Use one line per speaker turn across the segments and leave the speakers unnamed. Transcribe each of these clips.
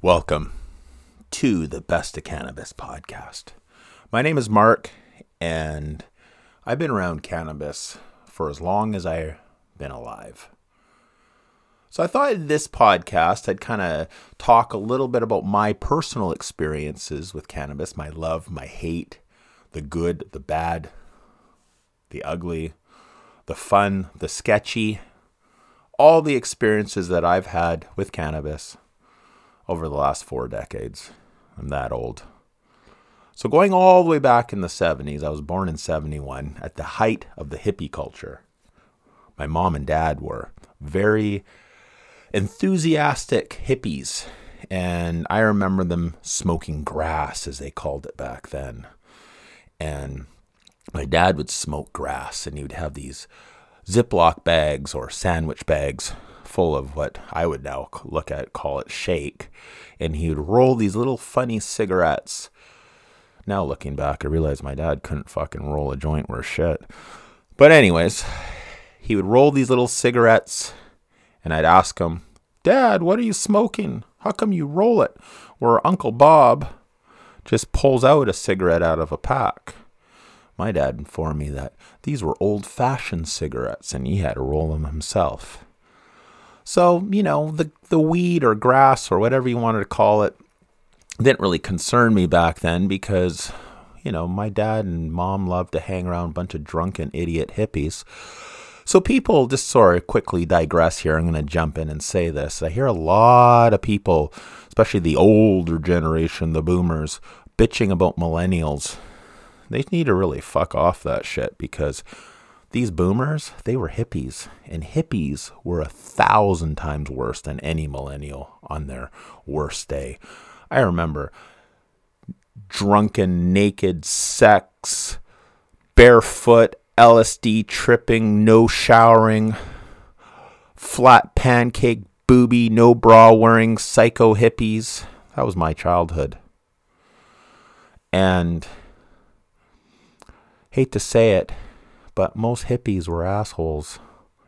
Welcome to the Besta Cannabis podcast. My name is Mark, and I've been around cannabis for as long as I've been alive. So I thought this podcast I'd kind of talk a little bit about my personal experiences with cannabis, my love, my hate, the good, the bad, the ugly, the fun, the sketchy, all the experiences that I've had with cannabis over the last four decades. I'm that old. So, going all the way back in the 70s, I was born in 71 at the height of the hippie culture. My mom and dad were very enthusiastic hippies, and I remember them smoking grass, as they called it back then. And my dad would smoke grass, and he would have these Ziploc bags or sandwich bags full of what I would now look at, call it shake. And he would roll these little funny cigarettes. Now looking back, I realize my dad couldn't fucking roll a joint worth shit. But, anyways, he would roll these little cigarettes, and I'd ask him, Dad, what are you smoking? How come you roll it? Where Uncle Bob just pulls out a cigarette out of a pack. My dad informed me that these were old fashioned cigarettes and he had to roll them himself. So, you know, the, the weed or grass or whatever you wanted to call it didn't really concern me back then because, you know, my dad and mom loved to hang around a bunch of drunken idiot hippies. So people just sort of quickly digress here. I'm going to jump in and say this. I hear a lot of people, especially the older generation, the boomers, bitching about millennials. They need to really fuck off that shit because these boomers, they were hippies, and hippies were a thousand times worse than any millennial on their worst day. I remember drunken, naked sex, barefoot, LSD tripping, no showering, flat pancake booby, no bra wearing psycho hippies. That was my childhood. And hate to say it, but most hippies were assholes,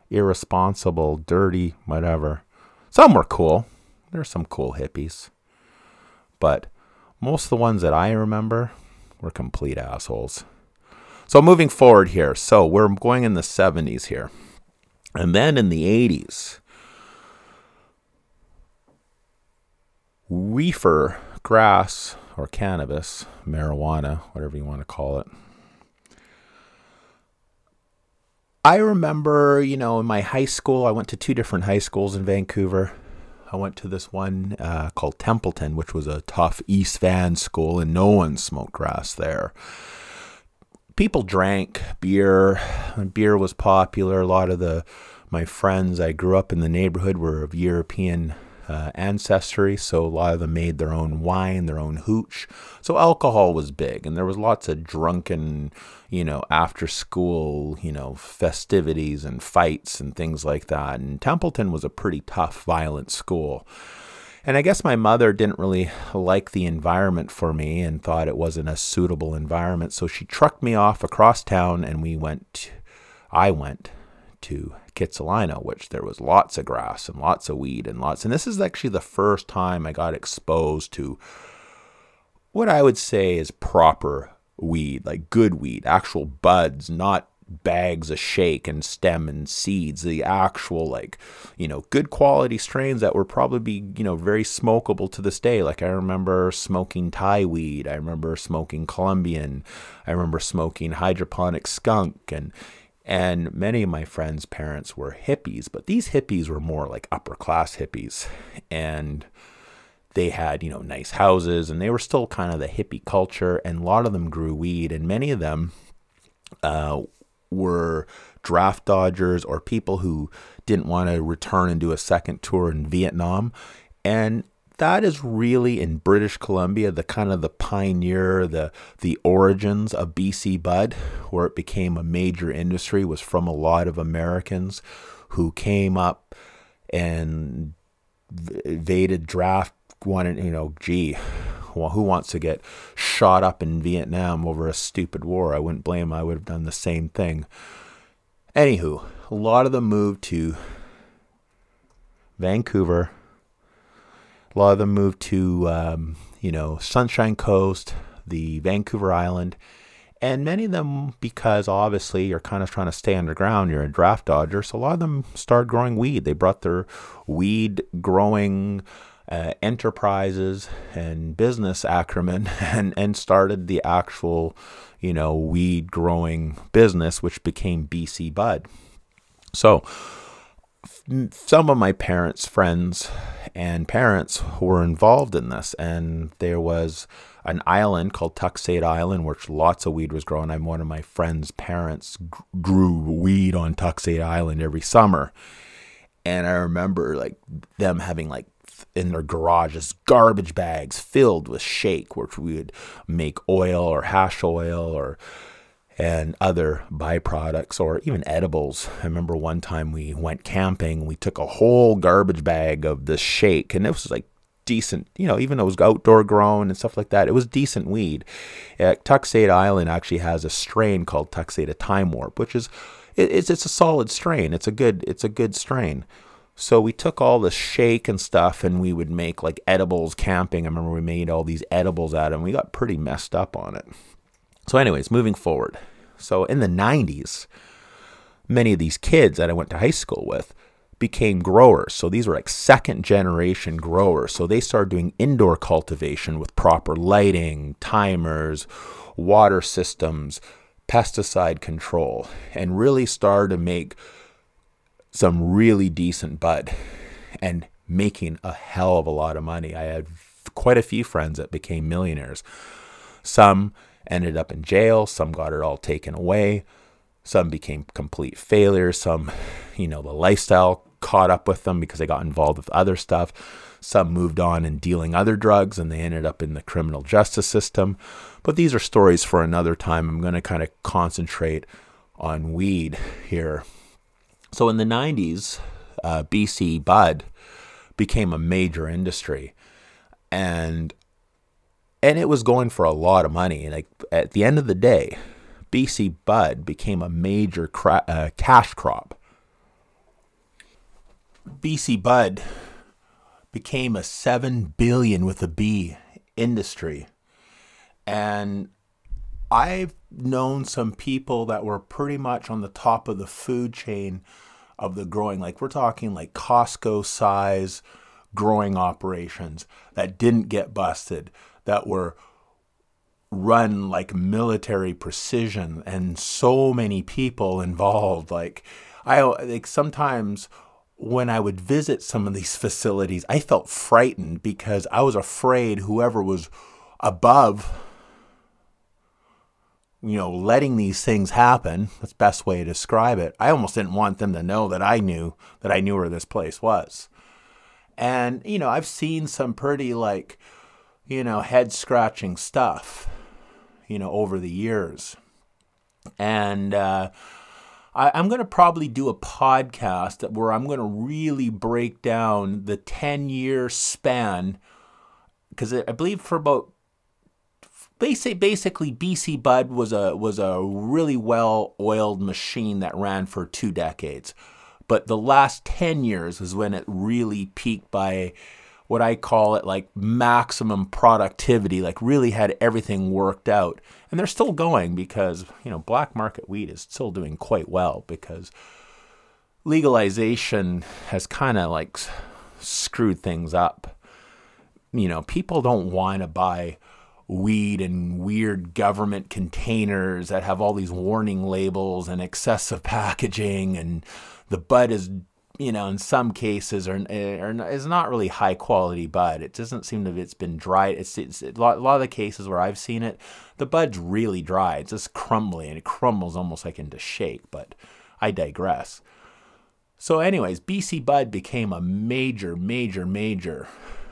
irresponsible, dirty, whatever. Some were cool. There's some cool hippies. But most of the ones that I remember were complete assholes. So moving forward here, so we're going in the 70s here. And then in the 80s, reefer, grass, or cannabis, marijuana, whatever you want to call it, I remember, you know, in my high school, I went to two different high schools in Vancouver. I went to this one uh, called Templeton, which was a tough East Van school, and no one smoked grass there. People drank beer, beer was popular. A lot of the my friends I grew up in the neighborhood were of European uh, ancestry, so a lot of them made their own wine, their own hooch. So alcohol was big, and there was lots of drunken, you know, after school, you know, festivities and fights and things like that. And Templeton was a pretty tough, violent school. And I guess my mother didn't really like the environment for me and thought it wasn't a suitable environment. So she trucked me off across town and we went, I went to Kitsilano, which there was lots of grass and lots of weed and lots. And this is actually the first time I got exposed to what I would say is proper weed, like good weed, actual buds, not bags of shake and stem and seeds, the actual like, you know, good quality strains that were probably be, you know, very smokable to this day. Like I remember smoking Thai weed, I remember smoking Colombian, I remember smoking hydroponic skunk and and many of my friends' parents were hippies, but these hippies were more like upper class hippies. And they had, you know, nice houses and they were still kind of the hippie culture. And a lot of them grew weed, and many of them uh, were draft dodgers or people who didn't want to return and do a second tour in Vietnam. And that is really in British Columbia the kind of the pioneer, the the origins of BC Bud, where it became a major industry, was from a lot of Americans who came up and evaded draft wanted you know gee well, who wants to get shot up in Vietnam over a stupid war? I wouldn't blame. I would have done the same thing. Anywho, a lot of them moved to Vancouver, A lot of them moved to, um, you know, Sunshine Coast, the Vancouver Island, and many of them, because obviously you're kind of trying to stay underground, you're a draft dodger, so a lot of them started growing weed. They brought their weed growing uh, enterprises and business acumen and, and started the actual, you know, weed growing business, which became BC Bud. So, some of my parents' friends and parents were involved in this, and there was an island called Texada Island, which lots of weed was growing. I'm one of my friend's parents grew weed on Texada Island every summer, and I remember like them having like in their garages garbage bags filled with shake, which we would make oil or hash oil or and other byproducts or even edibles. I remember one time we went camping, we took a whole garbage bag of the shake, and it was like decent, you know, even though it was outdoor grown and stuff like that, it was decent weed. Uh, Texada Island actually has a strain called Texada Time Warp, which is it's it's a solid strain. It's a good it's a good strain. So we took all the shake and stuff and we would make like edibles camping. I remember we made all these edibles out of and we got pretty messed up on it. So, anyways, moving forward. So, in the 90s, many of these kids that I went to high school with became growers. So, these were like second generation growers. So, they started doing indoor cultivation with proper lighting, timers, water systems, pesticide control, and really started to make some really decent bud and making a hell of a lot of money. I had quite a few friends that became millionaires. Some ended up in jail, some got it all taken away, some became complete failures, some, you know, the lifestyle caught up with them because they got involved with other stuff. Some moved on and dealing other drugs and they ended up in the criminal justice system. But these are stories for another time. I'm going to kind of concentrate on weed here so in the 90s, uh, BC Bud became a major industry. And and it was going for a lot of money. Like at the end of the day, BC Bud became a major cra- uh, cash crop. BC Bud became a 7 billion with a B industry. And I've known some people that were pretty much on the top of the food chain of the growing. Like we're talking like Costco size growing operations that didn't get busted, that were run like military precision and so many people involved. Like I like sometimes when I would visit some of these facilities, I felt frightened because I was afraid whoever was above you know, letting these things happen. That's best way to describe it. I almost didn't want them to know that I knew that I knew where this place was. And, you know, I've seen some pretty like, you know, head scratching stuff, you know, over the years. And uh, I, I'm going to probably do a podcast where I'm going to really break down the 10 year span because I believe for about basically BC Bud was a was a really well oiled machine that ran for two decades. But the last 10 years is when it really peaked by what I call it like maximum productivity, like really had everything worked out. And they're still going because, you know, black market weed is still doing quite well because legalization has kind of like screwed things up. You know, people don't want to buy weed in weird government containers that have all these warning labels and excessive packaging and the bud is you know in some cases are, are is not really high quality bud. It doesn't seem to it's been dried. It's, it's a, lot, a lot of the cases where i've seen it the bud's really dry. It's just crumbly and it crumbles almost like into shake but i digress. So anyways bc bud became a major major major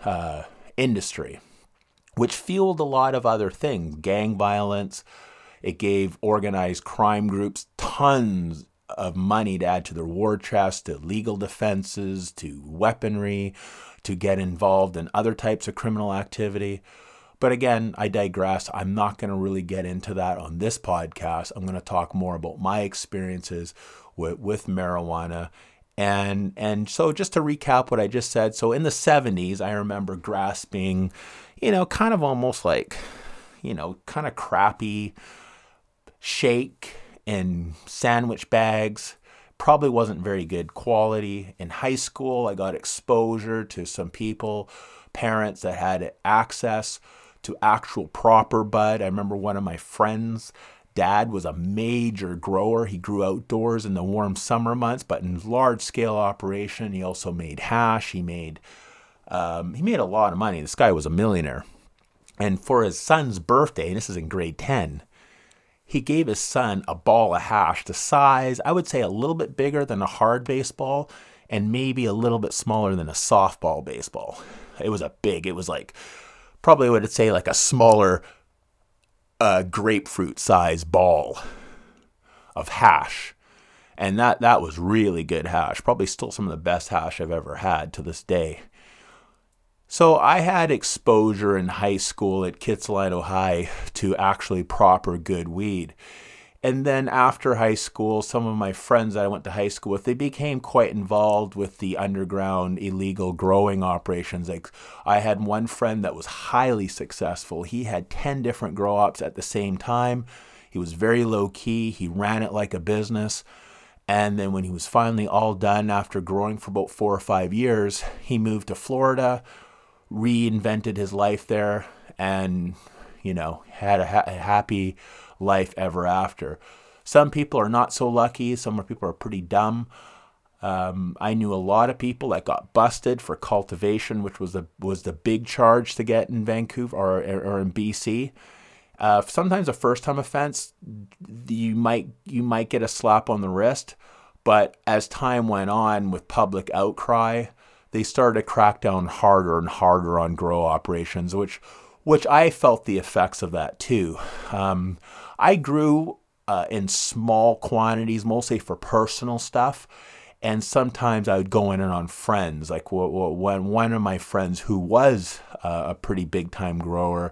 uh, industry which fueled a lot of other things gang violence. It gave organized crime groups tons of money to add to their war chest, to legal defenses, to weaponry, to get involved in other types of criminal activity. But again, I digress. I'm not going to really get into that on this podcast. I'm going to talk more about my experiences with, with marijuana And and so just to recap what I just said, so in the 70s, I remember grass being, you know, kind of almost like, you know, kind of crappy shake in sandwich bags. Probably wasn't very good quality. In high school, I got exposure to some people, parents that had access to actual proper bud. I remember one of my friends dad was a major grower. He grew outdoors in the warm summer months, but in large scale operation, he also made hash. He made um, he made a lot of money. This guy was a millionaire. And for his son's birthday, and this is in grade 10, he gave his son a ball of hash the size, I would say, a little bit bigger than a hard baseball and maybe a little bit smaller than a softball baseball. It was a big, it was like, probably would say like a smaller uh, grapefruit size ball of hash. And that, that was really good hash. Probably still some of the best hash I've ever had to this day. So I had exposure in high school at Kitsilano High to actually proper good weed. And then after high school, some of my friends that I went to high school with, they became quite involved with the underground illegal growing operations. Like I had one friend that was highly successful. He had 10 different grow ops at the same time. He was very low key. He ran it like a business. And then when he was finally all done after growing for about 4 or 5 years, he moved to Florida reinvented his life there and, you know, had a, ha- a happy life ever after. Some people are not so lucky. Some people are pretty dumb. Um, I knew a lot of people that got busted for cultivation, which was the was the big charge to get in Vancouver or or in BC. Uh, sometimes a first time offense, you might you might get a slap on the wrist, but as time went on with public outcry, they started to crack down harder and harder on grow operations, which which I felt the effects of that too. Um, I grew uh, in small quantities, mostly for personal stuff, and sometimes I would go in and on friends. Like when one of my friends who was uh, a pretty big time grower,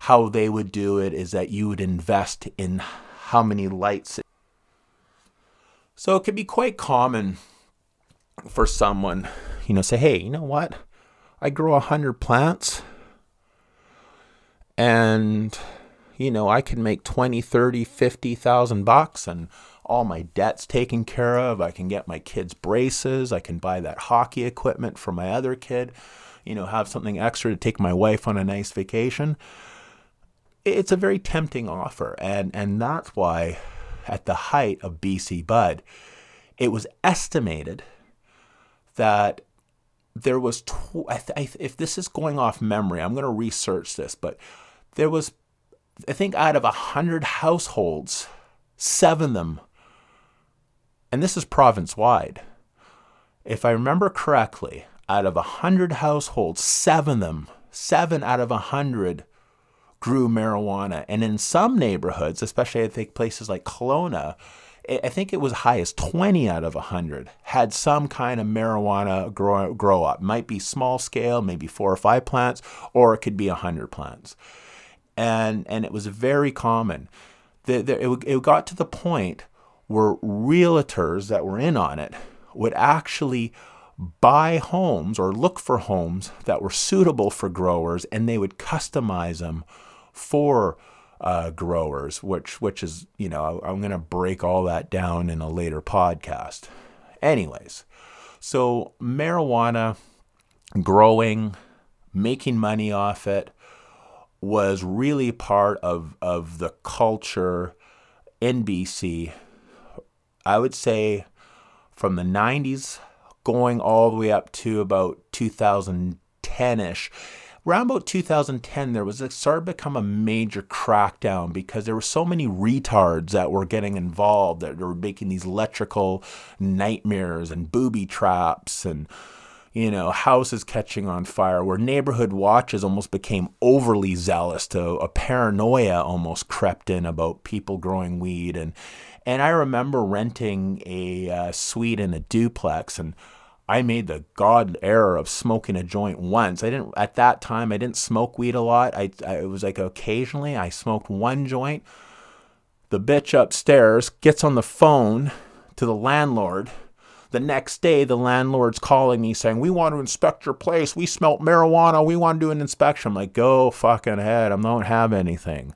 how they would do it is that you would invest in how many lights. So it could be quite common for someone you know, say, hey, you know what? I grow a hundred plants and you know, I can make 20, 30, 50,000 bucks and all my debts taken care of. I can get my kids braces. I can buy that hockey equipment for my other kid. You know, have something extra to take my wife on a nice vacation. It's a very tempting offer. And, and that's why, at the height of BC Bud, it was estimated that there was tw- I th- I th- if this is going off memory, I'm going to research this, but there was I think out of a hundred households, seven of them, and this is province wide. If I remember correctly, out of a hundred households, seven of them, seven out of a hundred grew marijuana. And in some neighborhoods, especially I think places like Kelowna, I think it was high as 20 out of 100 had some kind of marijuana grow, grow op. Might be small scale, maybe four or five plants, or it could be 100 plants. And, and it was very common. The, the, it, it got to the point where realtors that were in on it would actually buy homes or look for homes that were suitable for growers and they would customize them for uh, growers, which which is you know I'm going to break all that down in a later podcast. Anyways, so marijuana growing, making money off it was really part of of the culture in BC. I would say from the 90s going all the way up to about 2010 ish around about 2010, there was a, started to become a major crackdown because there were so many retards that were getting involved that were making these electrical nightmares and booby traps and you know houses catching on fire where neighborhood watches almost became overly zealous to a paranoia almost crept in about people growing weed. And and I remember renting a uh, suite in a duplex and I made the god error of smoking a joint once. I didn't at that time. I didn't smoke weed a lot. I, I it was like occasionally I smoked one joint. The bitch upstairs gets on the phone to the landlord. The next day, the landlord's calling me saying, We want to inspect your place. We smelt marijuana. We want to do an inspection. I'm like, Go fucking ahead. I don't have anything.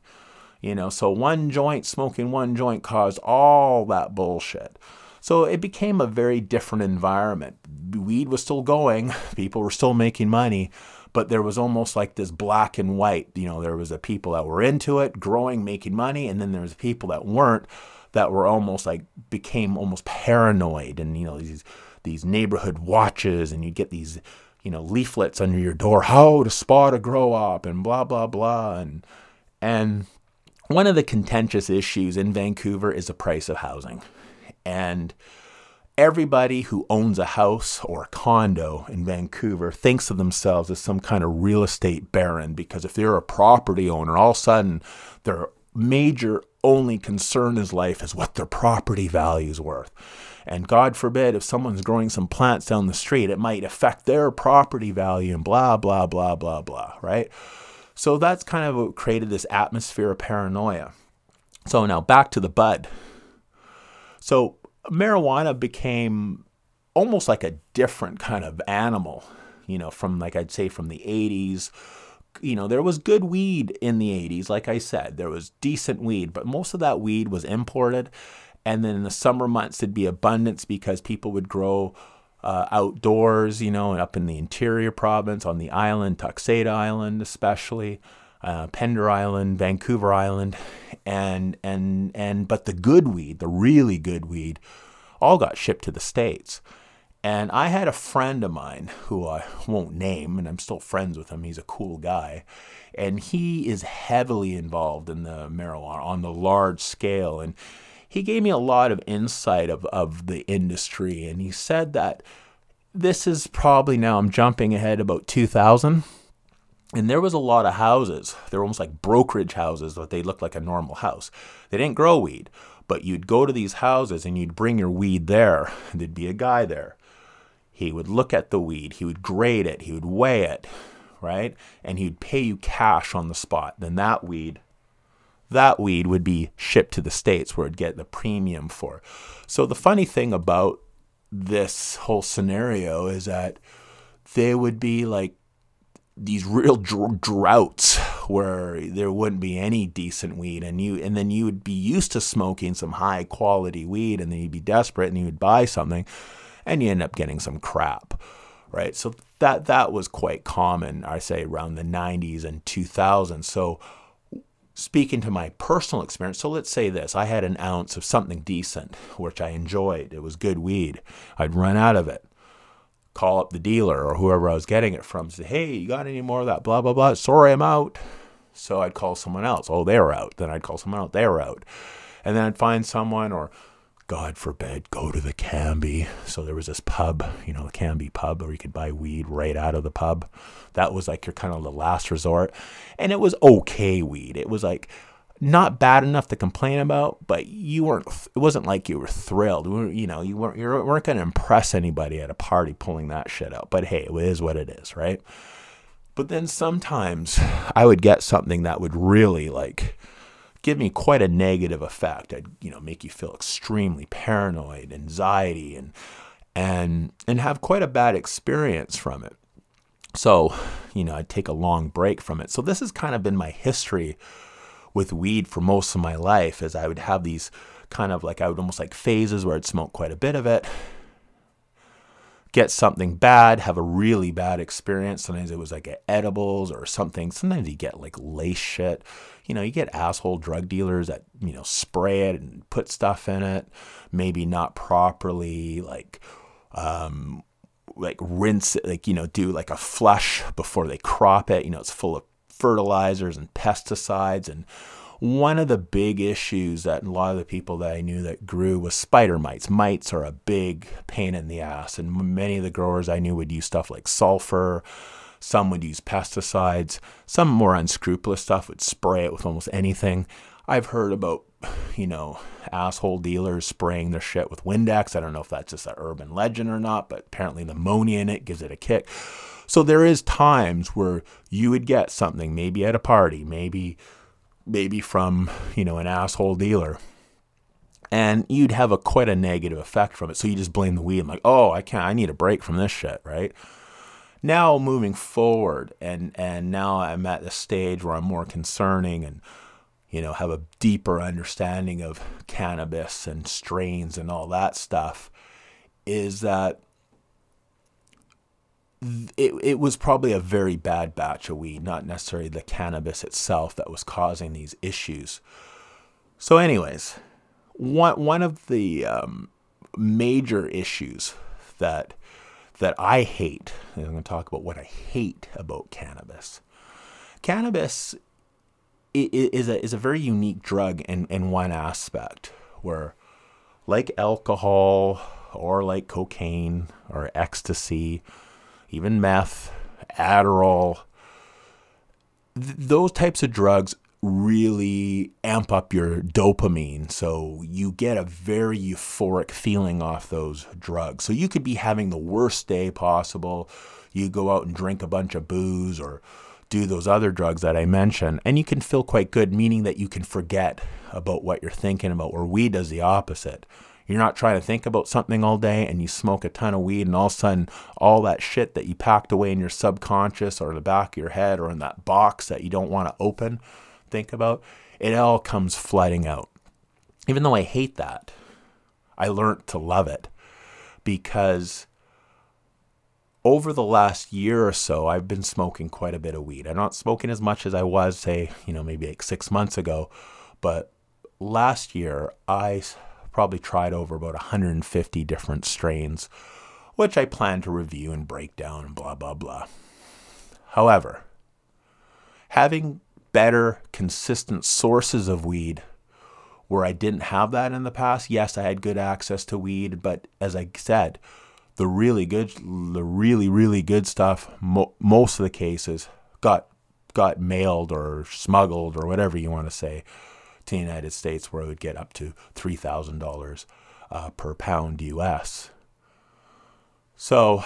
You know, so one joint, smoking one joint caused all that bullshit. So it became a very different environment. Weed was still going, people were still making money, but there was almost like this black and white. You know, there was the people that were into it, growing, making money, and then there was people that weren't that were almost like became almost paranoid and you know these these neighborhood watches and you get these you know leaflets under your door how to spot a grow op and blah blah blah and and one of the contentious issues in Vancouver is the price of housing and everybody who owns a house or a condo in Vancouver thinks of themselves as some kind of real estate baron because if they're a property owner, all of a sudden their major only concern in life is what their property value is worth. And God forbid, if someone's growing some plants down the street, it might affect their property value and blah, blah, blah, blah, blah, right? So that's kind of what created this atmosphere of paranoia. So now back to the bud. So marijuana became almost like a different kind of animal, you know, from like I'd say from the 80s you know, there was good weed in the 80s, like I said. There was decent weed, but most of that weed was imported. And then in the summer months, it'd be abundance because people would grow uh, outdoors, you know, up in the interior province, on the island, Texada Island especially, uh, Pender Island, Vancouver Island, and and and but the good weed, the really good weed, all got shipped to the states. And I had a friend of mine who I won't name, and I'm still friends with him. He's a cool guy. And he is heavily involved in the marijuana on the large scale. And he gave me a lot of insight of, of the industry. And he said that this is probably now, I'm jumping ahead about 2000. And there was a lot of houses. They were almost like brokerage houses, but they looked like a normal house. They didn't grow weed, but you'd go to these houses and you'd bring your weed there. There'd be a guy there he would look at the weed, he would grade it, he would weigh it, right? And he'd pay you cash on the spot. Then that weed, that weed would be shipped to the States where it'd get the premium for. So the funny thing about this whole scenario is that they would be like these real dr- droughts where there wouldn't be any decent weed and you and then you would be used to smoking some high quality weed and then you'd be desperate and you would buy something and you end up getting some crap, right? So that that was quite common, I say, around the 90s and 2000s. So speaking to my personal experience, so let's say this: I had an ounce of something decent, which I enjoyed. It was good weed. I'd run out of it. Call up the dealer or whoever I was getting it from. Say, hey, you got any more of that? Blah blah blah. Sorry, I'm out. So I'd call someone else. Oh, they were out. Then I'd call someone else. They're out. And then I'd find someone or God forbid, go to the Cambie. So there was this pub, you know, the Cambie pub, where you could buy weed right out of the pub. That was like your kind of the last resort. And it was okay weed. It was like not bad enough to complain about, but you weren't, it wasn't like you were thrilled. You know, you weren't, you weren't going to impress anybody at a party pulling that shit out. But hey, it is what it is, right? But then sometimes I would get something that would really like, give me quite a negative effect. I'd, you know, make you feel extremely paranoid, anxiety, and and and have quite a bad experience from it. So, you know, I'd take a long break from it. So this has kind of been my history with weed for most of my life, as I would have these kind of like I would almost like phases where I'd smoke quite a bit of it, get something bad, have a really bad experience. Sometimes it was like edibles or something. Sometimes you get like lace shit you know, you get asshole drug dealers that, you know, spray it and put stuff in it, maybe not properly, like, um, like rinse it, like, you know, do like a flush before they crop it. You know, it's full of fertilizers and pesticides. And one of the big issues that a lot of the people that I knew that grew was spider mites. Mites are a big pain in the ass. And many of the growers I knew would use stuff like sulfur, some would use pesticides. Some more unscrupulous stuff would spray it with almost anything. I've heard about, you know, asshole dealers spraying their shit with Windex. I don't know if that's just an urban legend or not, but apparently the ammonia in it gives it a kick. So there is times where you would get something, maybe at a party, maybe maybe from, you know, an asshole dealer. and you'd have a quite a negative effect from it. So you just blame the weed. I'm like, oh, I can't. I need a break from this shit, right? Now moving forward, and and now I'm at the stage where I'm more concerning and you know have a deeper understanding of cannabis and strains and all that stuff. Is that it, it was probably a very bad batch of weed, not necessarily the cannabis itself that was causing these issues. So, anyways, one one of the um, major issues that that I hate, I'm going to talk about what I hate about cannabis. Cannabis is a is a very unique drug in in one aspect, where like alcohol or like cocaine or ecstasy, even meth, Adderall, th- those types of drugs really amp up your dopamine. So you get a very euphoric feeling off those drugs. So you could be having the worst day possible. You go out and drink a bunch of booze or do those other drugs that I mentioned, and you can feel quite good, meaning that you can forget about what you're thinking about, where weed does the opposite. You're not trying to think about something all day and you smoke a ton of weed, and all of a sudden, all that shit that you packed away in your subconscious or the back of your head or in that box that you don't want to open, think about, it all comes flooding out. Even though I hate that, I learned to love it because over the last year or so, I've been smoking quite a bit of weed. I'm not smoking as much as I was, say, you know, maybe like six months ago, but last year I probably tried over about 150 different strains, which I plan to review and break down and blah, blah, blah. However, having better, consistent sources of weed where I didn't have that in the past, yes, I had good access to weed, but as I said, the really good, the really, really good stuff, mo- most of the cases got got mailed or smuggled or whatever you want to say to the United States, where it would get up to $3,000 uh, per pound US. So,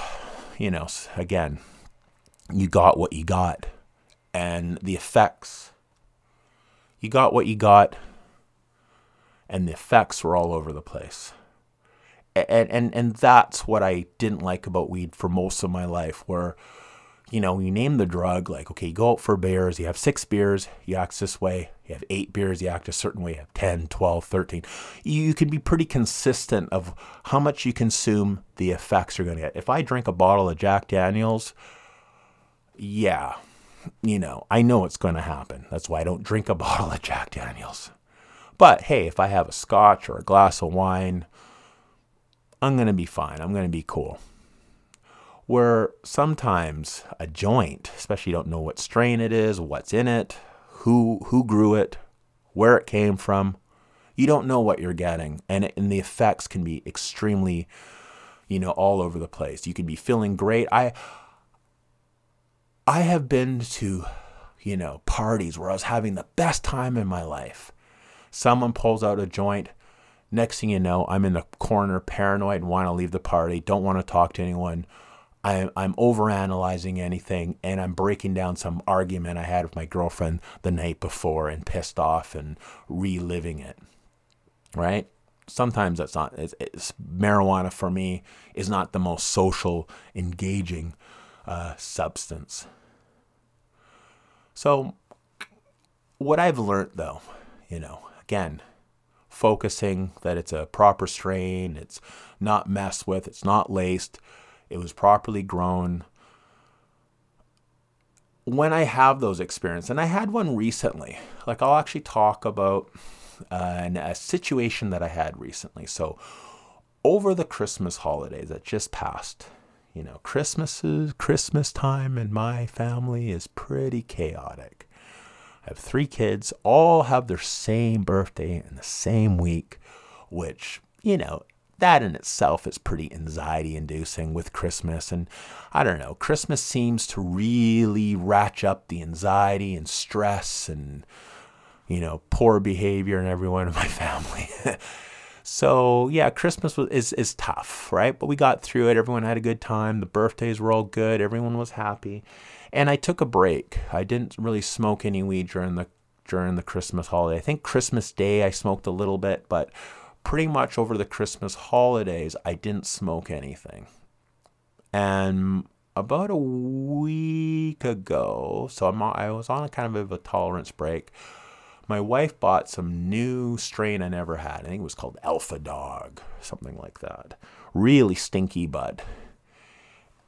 you know, again, you got what you got. And the effects, you got what you got, and the effects were all over the place. And, and, and that's what I didn't like about weed for most of my life, where you know, you name the drug, like, okay, you go out for beers, you have six beers, you act this way. You have eight beers, you act a certain way. You have 10, 12, 13. You can be pretty consistent of how much you consume, the effects you're going to get. If I drink a bottle of Jack Daniels, yeah, you know, I know it's going to happen. That's why I don't drink a bottle of Jack Daniels. But hey, if I have a scotch or a glass of wine, I'm going to be fine. I'm going to be cool where sometimes a joint, especially you don't know what strain it is, what's in it, who who grew it, where it came from, you don't know what you're getting, and it, and the effects can be extremely, you know, all over the place. You can be feeling great. I I have been to, you know, parties where I was having the best time in my life. Someone pulls out a joint. Next thing you know, I'm in the corner, paranoid, and want to leave the party. Don't want to talk to anyone I, I'm overanalyzing anything and I'm breaking down some argument I had with my girlfriend the night before and pissed off and reliving it. Right? Sometimes that's not, it's, it's, marijuana for me is not the most social, engaging uh, substance. So, what I've learned though, you know, again, focusing that it's a proper strain, it's not messed with, it's not laced it was properly grown. When I have those experiences, and I had one recently, like I'll actually talk about uh, a situation that I had recently. So, over the Christmas holidays that just passed, you know, Christmas is Christmas time in my family is pretty chaotic. I have three kids, all have their same birthday in the same week, which, you know, that in itself is pretty anxiety inducing with Christmas. And I don't know, Christmas seems to really ratchet up the anxiety and stress and, you know, poor behavior in everyone in my family. so yeah, Christmas was, is, is tough, right? But we got through it. Everyone had a good time. The birthdays were all good. Everyone was happy. And I took a break. I didn't really smoke any weed during the during the Christmas holiday. I think Christmas Day I smoked a little bit, but pretty much over the Christmas holidays, I didn't smoke anything. And about a week ago, so I'm, I was on a kind of a tolerance break. My wife bought some new strain I never had. I think it was called Alpha Dog, something like that. Really stinky bud.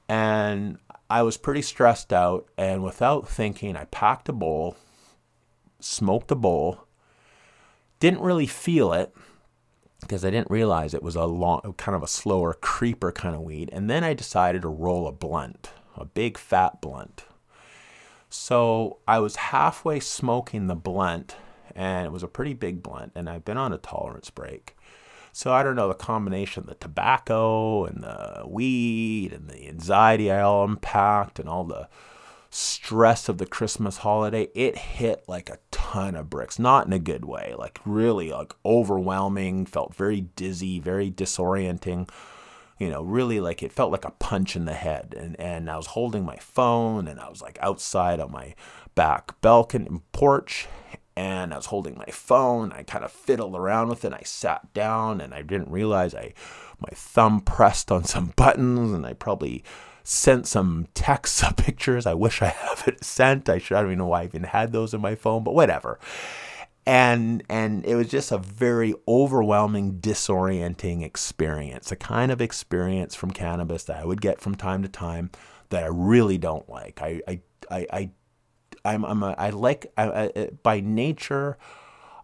And I was pretty stressed out. And without thinking, I packed a bowl, smoked a bowl, didn't really feel it because I didn't realize it was a long, kind of a slower creeper kind of weed. And then I decided to roll a blunt, a big fat blunt. So I was halfway smoking the blunt, and it was a pretty big blunt, and I've been on a tolerance break. So I don't know the combination of the tobacco and the weed and the anxiety I all unpacked and all the stress of the Christmas holiday, it hit like a ton of bricks. Not in a good way, like really like overwhelming, felt very dizzy, very disorienting. You know, really like it felt like a punch in the head. And and I was holding my phone and I was like outside on my back balcony porch and I was holding my phone. I kind of fiddled around with it. I sat down and I didn't realize I my thumb pressed on some buttons and I probably sent some texts of pictures. I wish I have it sent. I should I don't even know why I even had those in my phone, but whatever. And and it was just a very overwhelming, disorienting experience. A kind of experience from cannabis that I would get from time to time that I really don't like. I I I, I I'm I'm a, I like I, I, by nature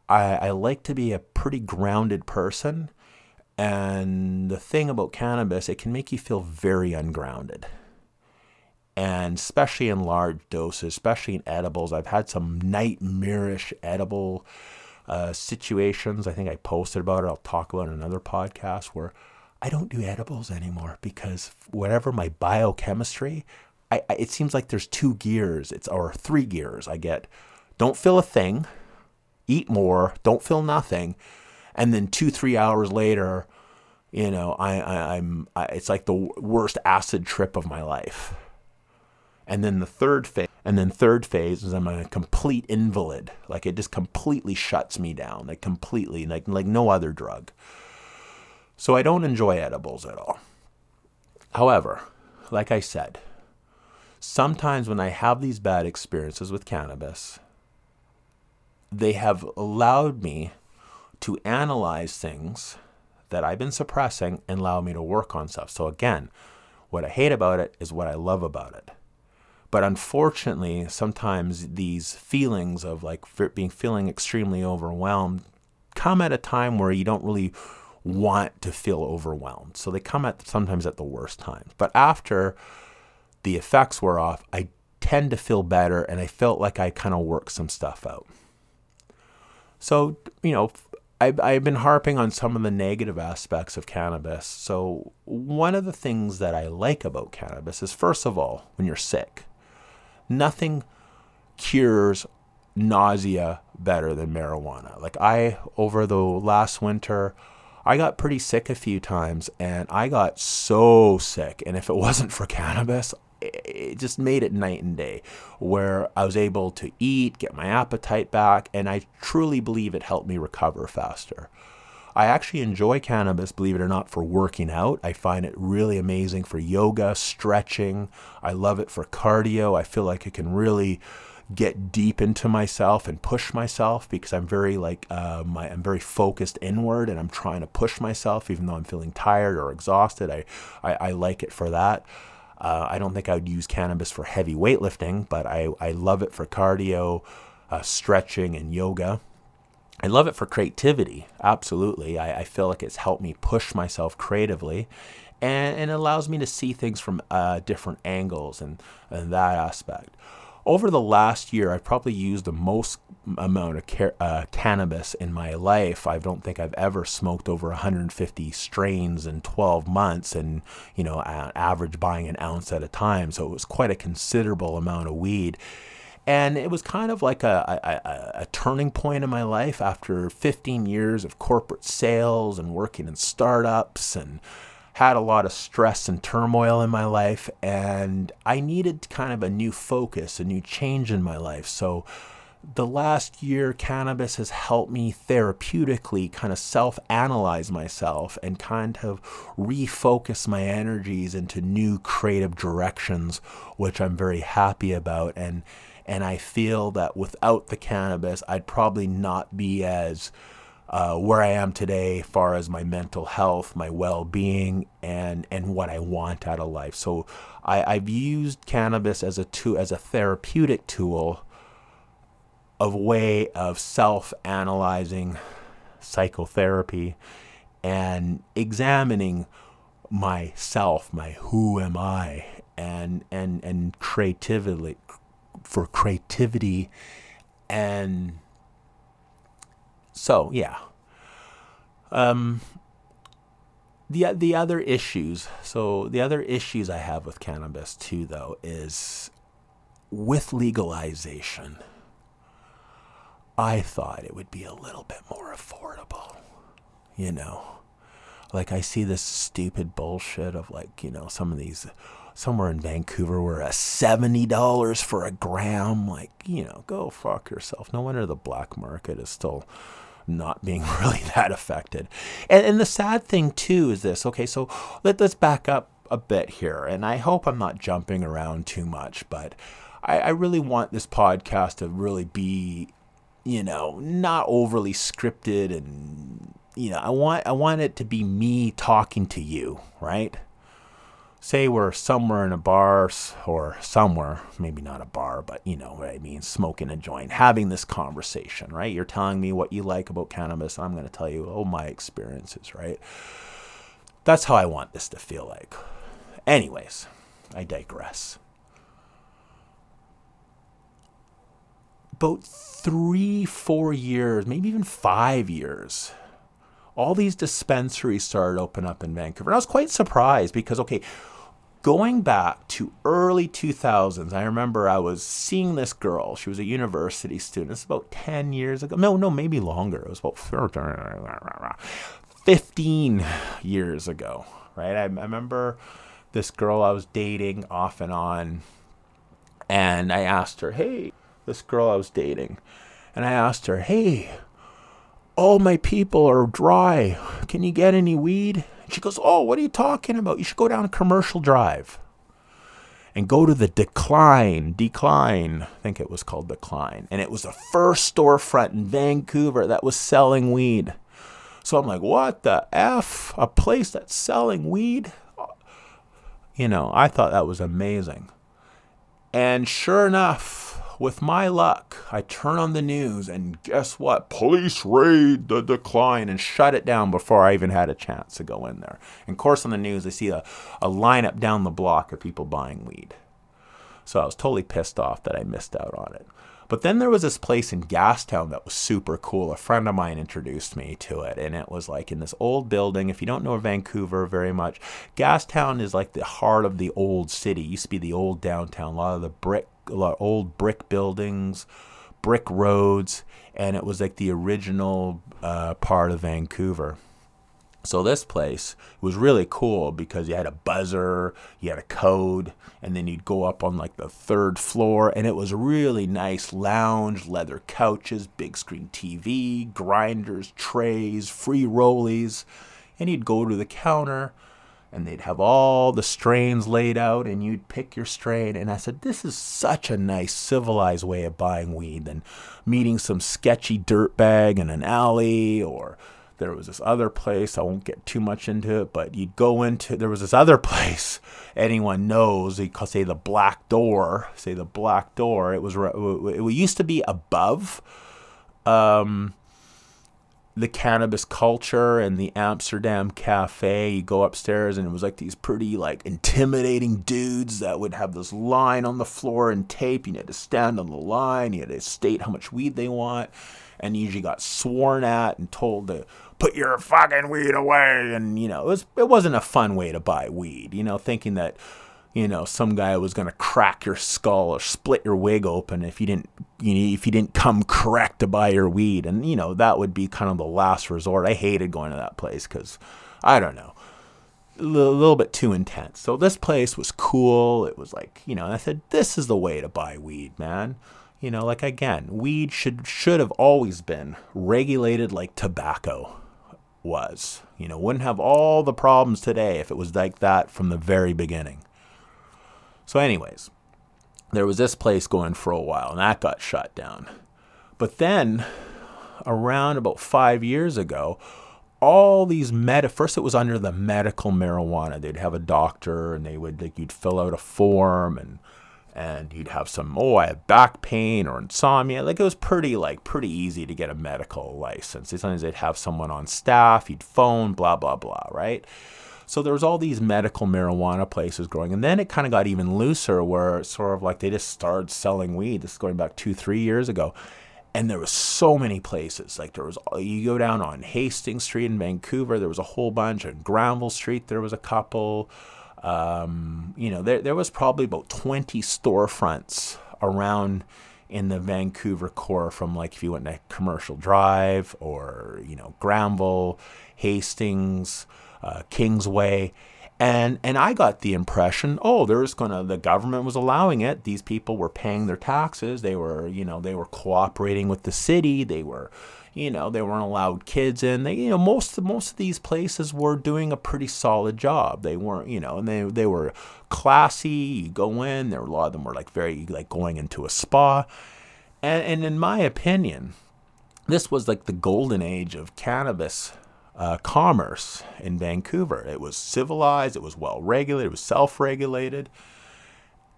I, I like to be a pretty grounded person and the thing about cannabis, it can make you feel very ungrounded. And especially in large doses, especially in edibles. I've had some nightmarish edible uh, situations. I think I posted about it. I'll talk about it in another podcast where I don't do edibles anymore because whatever my biochemistry, I, I, it seems like there's two gears. It's or three gears. I get don't feel a thing, eat more, don't feel nothing, and then two three hours later you know I, I i'm I, it's like the worst acid trip of my life. And then the third phase and then third phase is i'm a complete invalid. Like it just completely shuts me down like completely like like no other drug. So i don't enjoy edibles at all. However like i said sometimes when i have these bad experiences with cannabis they have allowed me to analyze things that I've been suppressing and allow me to work on stuff. So again, what I hate about it is what I love about it. But unfortunately, sometimes these feelings of like being feeling extremely overwhelmed come at a time where you don't really want to feel overwhelmed. So they come at sometimes at the worst times. But after the effects were off, I tend to feel better and I felt like I kind of worked some stuff out. So, you know, I've, I've been harping on some of the negative aspects of cannabis. So, one of the things that I like about cannabis is, first of all, when you're sick, nothing cures nausea better than marijuana. Like, I, over the last winter, I got pretty sick a few times and I got so sick. And if it wasn't for cannabis, it just made it night and day where I was able to eat, get my appetite back, and I truly believe it helped me recover faster. I actually enjoy cannabis, believe it or not, for working out. I find it really amazing for yoga, stretching. I love it for cardio. I feel like it can really get deep into myself and push myself because I'm very like uh, my I'm very focused inward and I'm trying to push myself even though I'm feeling tired or exhausted. I I, I like it for that. Uh, I don't think I would use cannabis for heavy weightlifting, but I, I love it for cardio, uh, stretching, and yoga. I love it for creativity. Absolutely. I, I feel like it's helped me push myself creatively and, and it allows me to see things from uh, different angles and, and that aspect over the last year, I've probably used the most amount of uh, cannabis in my life. I don't think I've ever smoked over 150 strains in 12 months, and you know, average buying an ounce at a time. So it was quite a considerable amount of weed. And it was kind of like a, a, a turning point in my life after 15 years of corporate sales and working in startups and had a lot of stress and turmoil in my life, and I needed kind of a new focus, a new change in my life. So the last year, cannabis has helped me therapeutically kind of self analyze myself and kind of refocus my energies into new creative directions, which I'm very happy about. And, and I feel that without the cannabis, I'd probably not be as uh, where I am today, far as my mental health, my well-being, and and what I want out of life. So I, I've used cannabis as a tool, as a therapeutic tool, of way of self-analyzing psychotherapy and examining myself, my who am I, and and and creativity for creativity and so yeah. Um, the the other issues. So the other issues I have with cannabis too, though, is with legalization. I thought it would be a little bit more affordable, you know. Like I see this stupid bullshit of like you know some of these somewhere in Vancouver where a seventy dollars for a gram. Like you know, go fuck yourself. No wonder the black market is still not being really that affected. And, and the sad thing, too, is this okay, so let, let's back up a bit here. And I hope I'm not jumping around too much, but I, I really want this podcast to really be, you know, not overly scripted and you know, I want I want it to be me talking to you, right? say we're somewhere in a bar or somewhere, maybe not a bar, but you know what I mean, smoking a joint, having this conversation, right? You're telling me what you like about cannabis. I'm going to tell you, oh, my experiences, right? That's how I want this to feel like. Anyways, I digress. About three, four years, maybe even five years all these dispensaries started open up in Vancouver. And I was quite surprised because, okay, going back to early 2000s, I remember I was seeing this girl. She was a university student. It's about 10 years ago. No, no, maybe longer. It was about 15 years ago, right? I, I remember this girl I was dating off and on. And I asked her, hey, this girl I was dating. And I asked her, hey, all my people are dry. Can you get any weed? She goes, Oh, what are you talking about? You should go down Commercial Drive and go to the Da Kine. Decline, I think it was called Da Kine. And it was the first storefront in Vancouver that was selling weed. So I'm like, What the F? A place that's selling weed? You know, I thought that was amazing. And sure enough, with my luck, I turn on the news and guess what? Police raid the Da Kine and shut it down before I even had a chance to go in there. And of course, on the news, I see a, a lineup down the block of people buying weed. So I was totally pissed off that I missed out on it. But then there was this place in Gastown that was super cool. A friend of mine introduced me to it, and it was like in this old building. If you don't know Vancouver very much, Gastown is like the heart of the old city. It used to be the old downtown. A lot of the brick old brick buildings, brick roads, and it was like the original uh, part of Vancouver. So this place was really cool because you had a buzzer, you had a code, and then you'd go up on like the third floor, and it was really nice lounge, leather couches, big screen TV, grinders, trays, free rollies, and you'd go to the counter and they'd have all the strains laid out and you'd pick your strain. And i said this is such a nice civilized way of buying weed than meeting some sketchy dirtbag in an alley or there was this other place i won't get too much into it but you'd go into there was this other place anyone knows they call say the black door say the black door. It was it used to be above um the cannabis culture and the Amsterdam cafe. You go upstairs and it was like these pretty like intimidating dudes that would have this line on the floor and tape. You had to stand on the line. You had to state how much weed they want, and you usually got sworn at and told to put your fucking weed away. And you know it was it wasn't a fun way to buy weed. You know, thinking that you know, some guy was going to crack your skull or split your wig open if you didn't, you know, if you didn't come correct to buy your weed, and you know that would be kind of the last resort. I hated going to that place because, I don't know, a little, little bit too intense. So this place was cool. It was like, you know, I said, this is the way to buy weed, man. You know, like again, weed should should have always been regulated like tobacco was. You know, wouldn't have all the problems today if it was like that from the very beginning. So, anyways, there was this place going for a while, and that got shut down. But then, around about five years ago, all these med first it was under the medical marijuana. They'd have a doctor, and they would like you'd fill out a form and and you'd have some oh I have back pain or insomnia. Like it was pretty like pretty easy to get a medical license. Sometimes they'd have someone on staff, you'd phone, blah blah blah, right? So there was all these medical marijuana places growing, and then it kind of got even looser, where sort of like they just started selling weed. This is going back two three years ago, and there was so many places. Like there was you go down on Hastings Street in Vancouver, there was a whole bunch. On Granville Street, there was a couple. Um, you know, there, there was probably about 20 storefronts around in the Vancouver core from like if you went to Commercial Drive or, you know, Granville, Hastings, uh, Kingsway. And, and I got the impression, oh, there's gonna the government was allowing it. These people were paying their taxes. They were, you know, they were cooperating with the city. They were, you know they weren't allowed kids in they you know most most of these places were doing a pretty solid job they weren't you know and they they were classy you go in there a lot of them were like very like going into a spa and and in my opinion this was like the golden age of cannabis uh, commerce in Vancouver. It was civilized, it was well regulated, it was self regulated.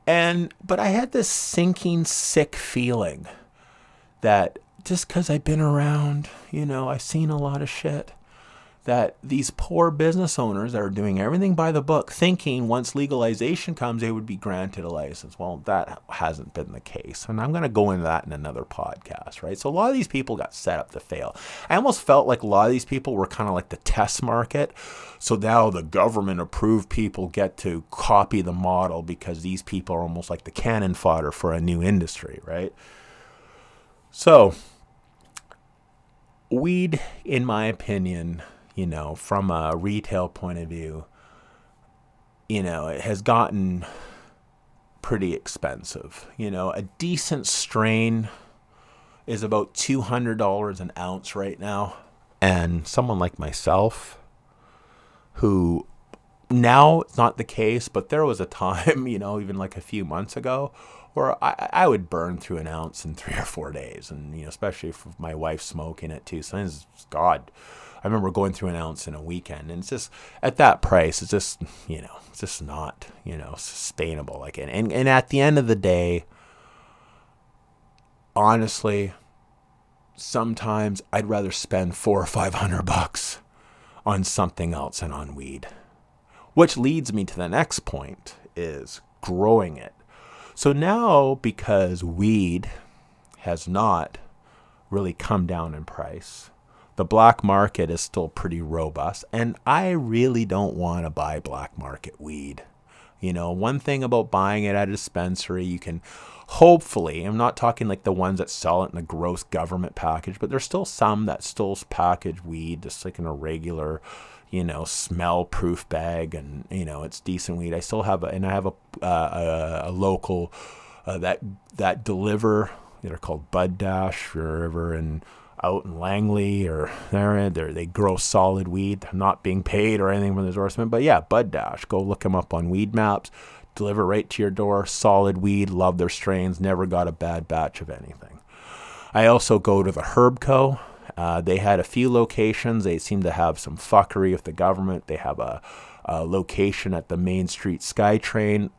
And, but I had this sinking, sick feeling that just because I've been around, you know, I've seen a lot of shit. That these poor business owners that are doing everything by the book, thinking once legalization comes, they would be granted a license. Well, that hasn't been the case. And I'm going to go into that in another podcast, right? So a lot of these people got set up to fail. I almost felt like a lot of these people were kind of like the test market. So now the government approved people get to copy the model because these people are almost like the cannon fodder for a new industry, right? So, weed, in my opinion, you know, from a retail point of view, you know, it has gotten pretty expensive. You know, a decent strain is about $200 an ounce right now. And someone like myself, who now it's not the case, but there was a time, you know, even like a few months ago, where I, I would burn through an ounce in three or four days, and you know, especially if my wife's smoking it too. Sometimes, God, I remember going through an ounce in a weekend, and it's just at that price, it's just you know, it's just not you know sustainable. Like, and and, and at the end of the day, honestly, sometimes I'd rather spend four or five hundred bucks on something else than on weed. Which leads me to the next point is growing it. So now, because weed has not really come down in price, the black market is still pretty robust. And I really don't want to buy black market weed. You know, one thing about buying it at a dispensary, you can hopefully, I'm not talking like the ones that sell it in a gross government package, but there's still some that still package weed just like in a regular you know, smell proof bag and, you know, it's decent weed. I still have a, and I have a, uh, a, a, local, uh, that, that deliver, they're called Bud Dash if in, out in Langley or there, they grow solid weed. I'm not being paid or anything from the endorsement, but yeah, Bud Dash. Go look them up on Weed Maps. Deliver right to your door. Solid weed. Love their strains. Never got a bad batch of anything. I also go to the Herb Co. Uh, they had a few locations. They seem to have some fuckery with the government. They have a, a location at the Main Street SkyTrain.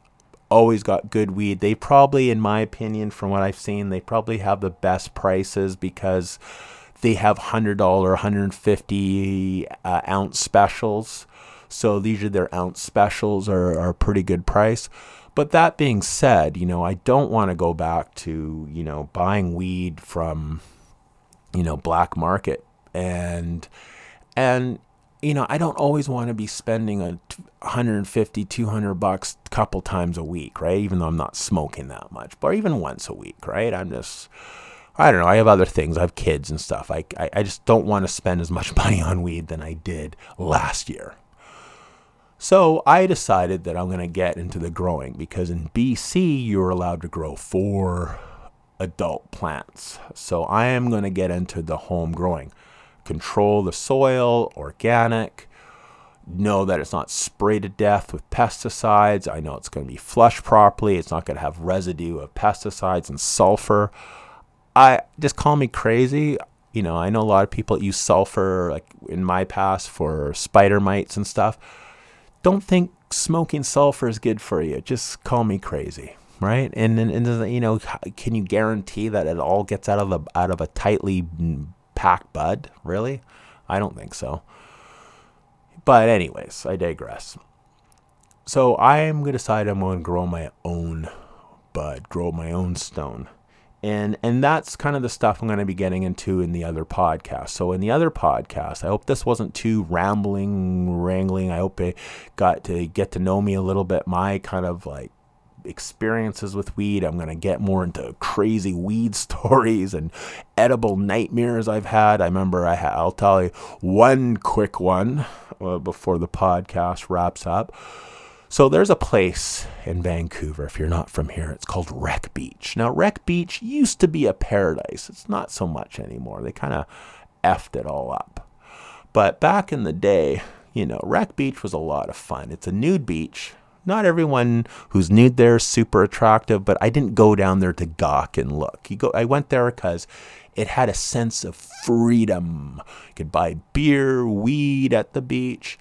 Always got good weed. They probably, in my opinion, from what I've seen, they probably have the best prices because they have $100, 150 uh, ounce specials. So these are their ounce specials are, are a pretty good price. But that being said, you know, I don't want to go back to, you know, buying weed from you know, black market. And, and, you know, I don't always want to be spending a 150, 200 bucks a couple times a week, right? Even though I'm not smoking that much, but even once a week, right? I'm just, I don't know. I have other things. I have kids and stuff. I, I, I just don't want to spend as much money on weed than I did last year. So I decided that I'm going to get into the growing because in BC, you're allowed to grow four adult plants. So I am going to get into the home growing. Control the soil, organic, know that it's not sprayed to death with pesticides. I know it's going to be flushed properly. It's not going to have residue of pesticides and sulfur. I just call me crazy. You know, I know a lot of people use sulfur, like in my past, for spider mites and stuff. Don't think smoking sulfur is good for you. Just call me crazy, right? And and, and you know, can you guarantee that it all gets out of the out of a tightly packed bud? Really? I don't think so. But anyways, I digress. So I'm gonna decide I'm gonna grow my own bud, grow my own stone. And and that's kind of the stuff I'm going to be getting into in the other podcast. So in the other podcast, I hope this wasn't too rambling, wrangling. I hope it got to get to know me a little bit, my kind of like experiences with weed. I'm going to get more into crazy weed stories and edible nightmares I've had. I remember I ha- I'll tell you one quick one uh, before the podcast wraps up. So there's a place in Vancouver, if you're not from here, it's called Wreck Beach. Now, Wreck Beach used to be a paradise. It's not so much anymore. They kind of effed it all up. But back in the day, you know, Wreck Beach was a lot of fun. It's a nude beach. Not everyone who's nude there is super attractive, but I didn't go down there to gawk and look. You go, I went there because it had a sense of freedom. You could buy beer, weed at the beach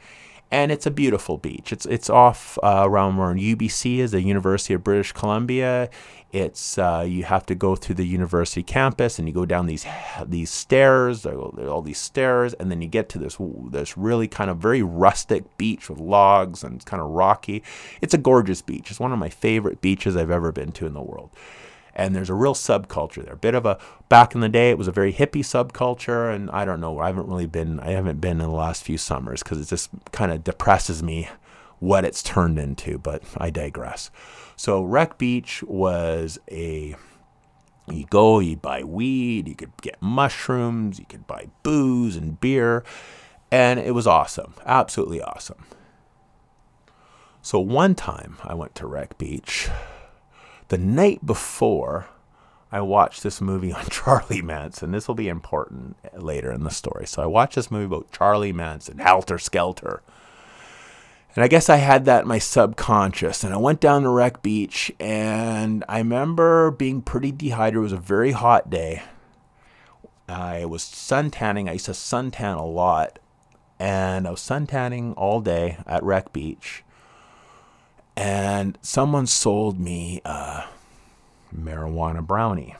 and it's a beautiful beach. It's it's off uh, around where UBC is, the University of British Columbia. It's uh, you have to go through the university campus, and you go down these these stairs. All these stairs, and then you get to this this really kind of very rustic beach with logs and it's kind of rocky. It's a gorgeous beach. It's one of my favorite beaches I've ever been to in the world and there's a real subculture there. A bit of a back in the day, it was a very hippie subculture, and I don't know. I haven't really been. I haven't been in the last few summers because it just kind of depresses me what it's turned into. But I digress. So Wreck Beach was a you go, you buy weed, you could get mushrooms, you could buy booze and beer, and it was awesome, absolutely awesome. So one time I went to Wreck Beach the night before, I watched this movie on Charlie Manson. This will be important later in the story. So I watched this movie about Charlie Manson, Helter Skelter. And I guess I had that in my subconscious. And I went down to Wreck Beach and I remember being pretty dehydrated. It was a very hot day. I was suntanning. I used to suntan a lot. And I was suntanning all day at Wreck Beach and someone sold me a marijuana brownie.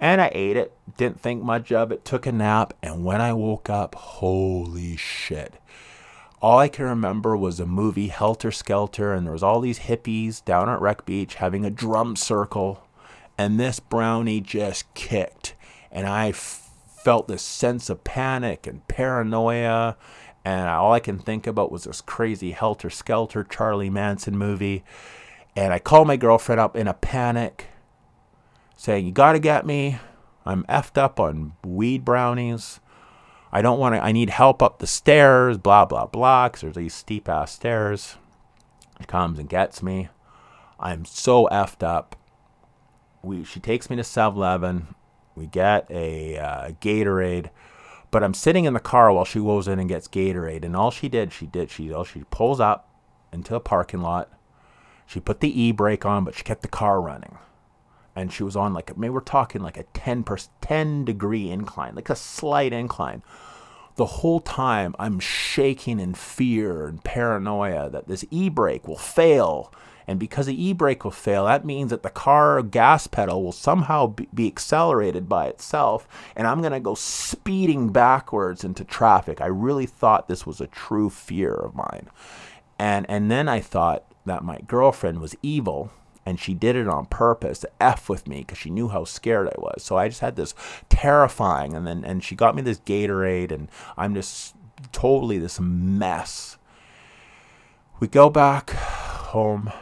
And I ate it, didn't think much of it, took a nap, and when I woke up, holy shit. All I can remember was a movie, Helter Skelter, and there was all these hippies down at Wreck Beach having a drum circle, and this brownie just kicked. And I f- felt this sense of panic and paranoia and all I can think about was this crazy helter skelter Charlie Manson movie. And I called my girlfriend up in a panic, saying, You gotta get me. I'm effed up on weed brownies. I don't want to, I need help up the stairs, blah, blah, blah, because there's these steep ass stairs. She comes and gets me. I'm so effed up. We, she takes me to 7 Eleven. We get a uh, Gatorade but I'm sitting in the car while she goes in and gets Gatorade, and all she did, she did, she all she pulls up into a parking lot. She put the e brake on, but she kept the car running, and she was on like we're talking like a 10 per, 10 degree incline, like a slight incline. The whole time I'm shaking in fear and paranoia that this e brake will fail and because the e-brake will fail, that means that the car gas pedal will somehow be accelerated by itself, and I'm going to go speeding backwards into traffic. I really thought this was a true fear of mine. And, and then I thought that my girlfriend was evil and she did it on purpose to f with me because she knew how scared I was. So I just had this terrifying, and then and she got me this Gatorade, and I'm just totally this mess. We go back home.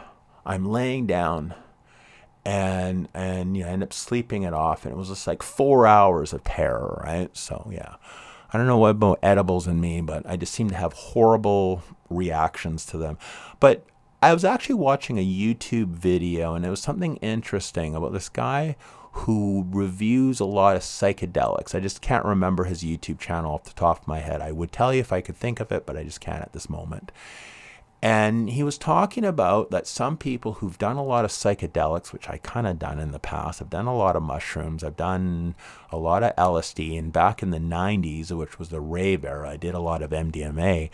I'm laying down and and you know, I end up sleeping it off and it was just like four hours of terror, right? So yeah. I don't know what about edibles in me, but I just seem to have horrible reactions to them. But I was actually watching a YouTube video and it was something interesting about this guy who reviews a lot of psychedelics. I just can't remember his YouTube channel off the top of my head. I would tell you if I could think of it, but I just can't at this moment. And he was talking about that some people who've done a lot of psychedelics, which I kind of done in the past, I've done a lot of mushrooms, I've done a lot of LSD, and back in the 90s, which was the rave era, I did a lot of MDMA.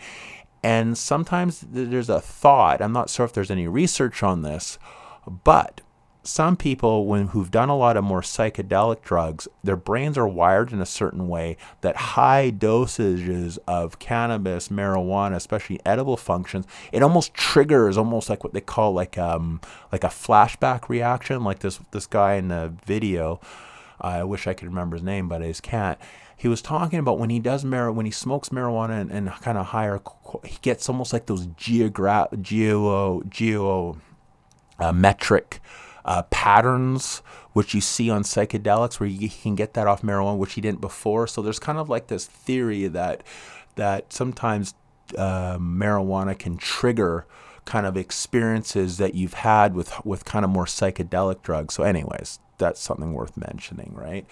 And sometimes there's a thought, I'm not sure if there's any research on this, but some people when who've done a lot of more psychedelic drugs their brains are wired in a certain way that high dosages of cannabis marijuana especially edible functions it almost triggers almost like what they call like um like a flashback reaction like this this guy in the video i wish i could remember his name but i just can't he was talking about when he does mar- when he smokes marijuana and, and kind of higher he gets almost like those geogra- geo geo uh, metric uh, patterns which you see on psychedelics where you can get that off marijuana which he didn't before. So there's kind of like this theory that that sometimes uh, marijuana can trigger kind of experiences that you've had with with kind of more psychedelic drugs. So anyways that's something worth mentioning right?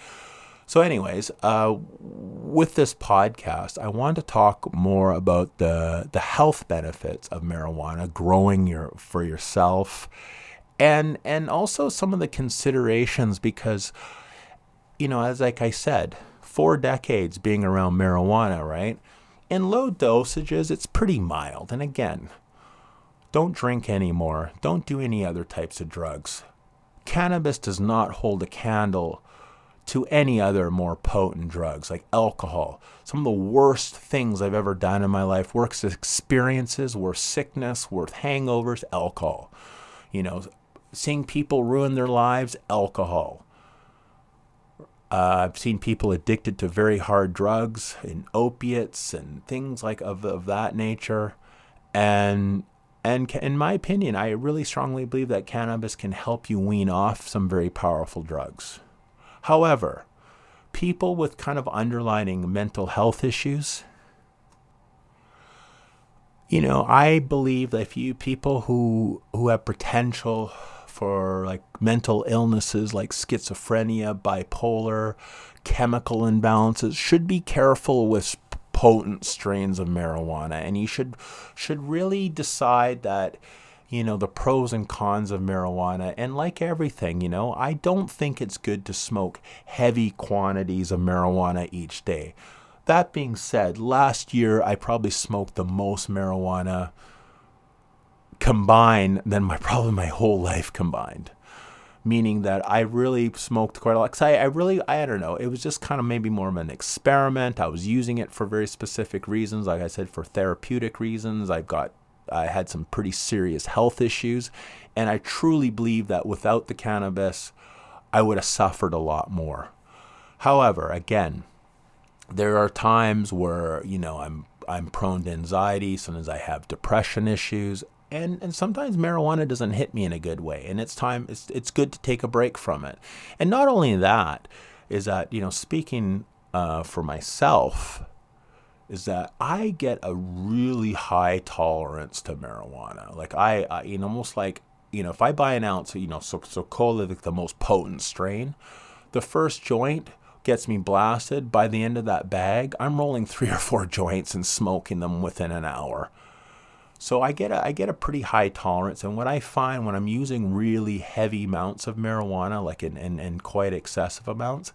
So, anyways, uh, with this podcast, I want to talk more about the the health benefits of marijuana, growing your for yourself, and and also some of the considerations because you know as like i said four decades being around marijuana right? In low dosages it's pretty mild. And again don't drink anymore don't do any other types of drugs cannabis does not hold a candle to any other more potent drugs like alcohol some of the worst things i've ever done in my life worst experiences worst sickness worst hangovers alcohol you know seeing people ruin their lives, alcohol. Uh, I've seen people addicted to very hard drugs and opiates and things like of, of that nature. And and in my opinion, I really strongly believe that cannabis can help you wean off some very powerful drugs. However, people with kind of underlying mental health issues, you know, I believe that if you people who who have potential for like mental illnesses like schizophrenia, bipolar, chemical imbalances should be careful with potent strains of marijuana and you should should really decide that you know the pros and cons of marijuana and like everything you know I don't think it's good to smoke heavy quantities of marijuana each day that being said last year I probably smoked the most marijuana combined than my probably my whole life combined. Meaning that I really smoked quite a lot. Cause I, I really, I don't know, it was just kind of maybe more of an experiment. I was using it for very specific reasons. Like I said, for therapeutic reasons. I've got, I had some pretty serious health issues. And I truly believe that without the cannabis, I would have suffered a lot more. However, again, there are times where, you know, I'm I'm prone to anxiety, sometimes I have depression issues, and and sometimes marijuana doesn't hit me in a good way and it's time it's it's good to take a break from it. And not only that is that you know speaking uh, for myself is that I get a really high tolerance to marijuana. Like I, I you know almost like you know if I buy an ounce you know so so call it the most potent strain the first joint gets me blasted. By the end of that bag I'm rolling three or four joints and smoking them within an hour so I get a, I get a pretty high tolerance, and what I find when I'm using really heavy amounts of marijuana, like in, in, in quite excessive amounts,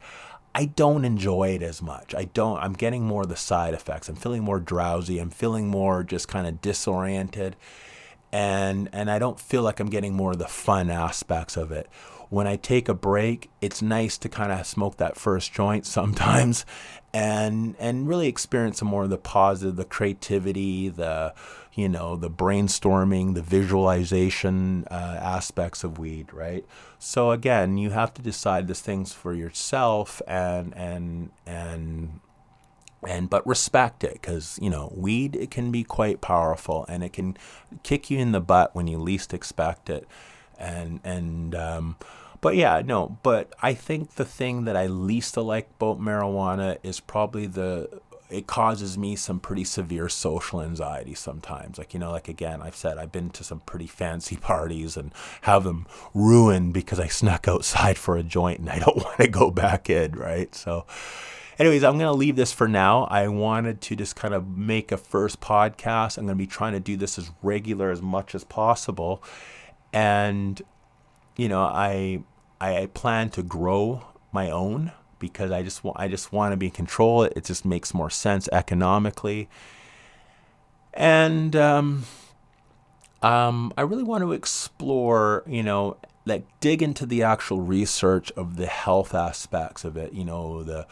I don't enjoy it as much. I don't. I'm getting more of the side effects. I'm feeling more drowsy. I'm feeling more just kind of disoriented, and and I don't feel like I'm getting more of the fun aspects of it when I take a break, it's nice to kind of smoke that first joint sometimes and and really experience some more of the positive, the creativity, the you know, the brainstorming, the visualization uh, aspects of weed, right? So again, you have to decide these things for yourself and and and and but respect it because you know weed it can be quite powerful and it can kick you in the butt when you least expect it and and um, but yeah, no. But I think the thing that I least like about marijuana is probably the it causes me some pretty severe social anxiety sometimes. Like, you know, like again, I've said I've been to some pretty fancy parties and have them ruined because I snuck outside for a joint and I don't want to go back in, right? So, anyways, I'm going to leave this for now. I wanted to just kind of make a first podcast. I'm going to be trying to do this as regular as much as possible. And, you know, I, I plan to grow my own because I just want I just want to be in control. It, just makes more sense economically, and um, um, I really want to explore, you know, like dig into the actual research of the health aspects of it. You know, the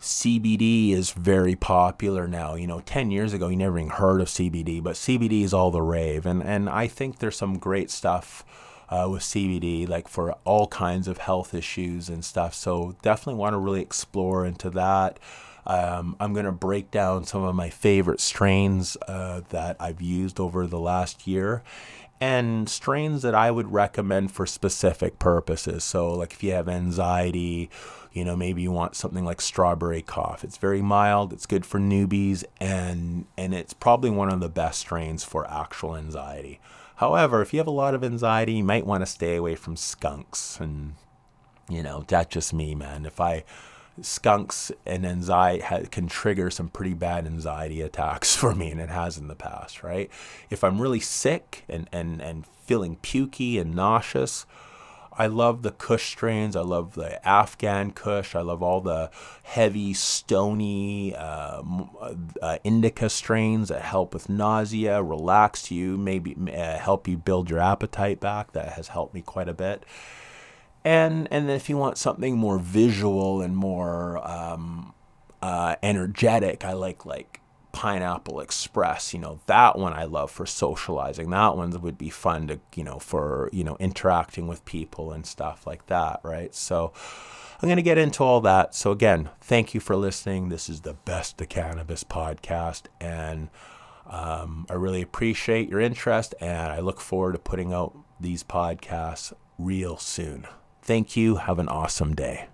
CBD is very popular now. You know, 10 years ago, you never even heard of CBD, but CBD is all the rave. And, and I think there's some great stuff uh, with CBD, like for all kinds of health issues and stuff. So definitely want to really explore into that. Um, I'm going to break down some of my favorite strains uh, that I've used over the last year and strains that I would recommend for specific purposes. So, like if you have anxiety, you know, maybe you want something like strawberry cough. It's very mild, it's good for newbies, and and it's probably one of the best strains for actual anxiety. However, if you have a lot of anxiety, you might want to stay away from skunks. And, you know, that's just me, man. If I, skunks and anxiety ha- can trigger some pretty bad anxiety attacks for me, and it has in the past, right? If I'm really sick and, and, and feeling pukey and nauseous, I love the Kush strains. I love the Afghan Kush. I love all the heavy, stony uh, uh, indica strains that help with nausea, relax you, maybe uh, help you build your appetite back. That has helped me quite a bit. And and if you want something more visual and more um, uh, energetic, I like like Pineapple Express, you know, that one I love for socializing. That one would be fun to, you know, for, you know, interacting with people and stuff like that, right? So I'm going to get into all that. So again, thank you for listening. This is the Besta Cannabis podcast and um, I really appreciate your interest and I look forward to putting out these podcasts real soon. Thank you. Have an awesome day.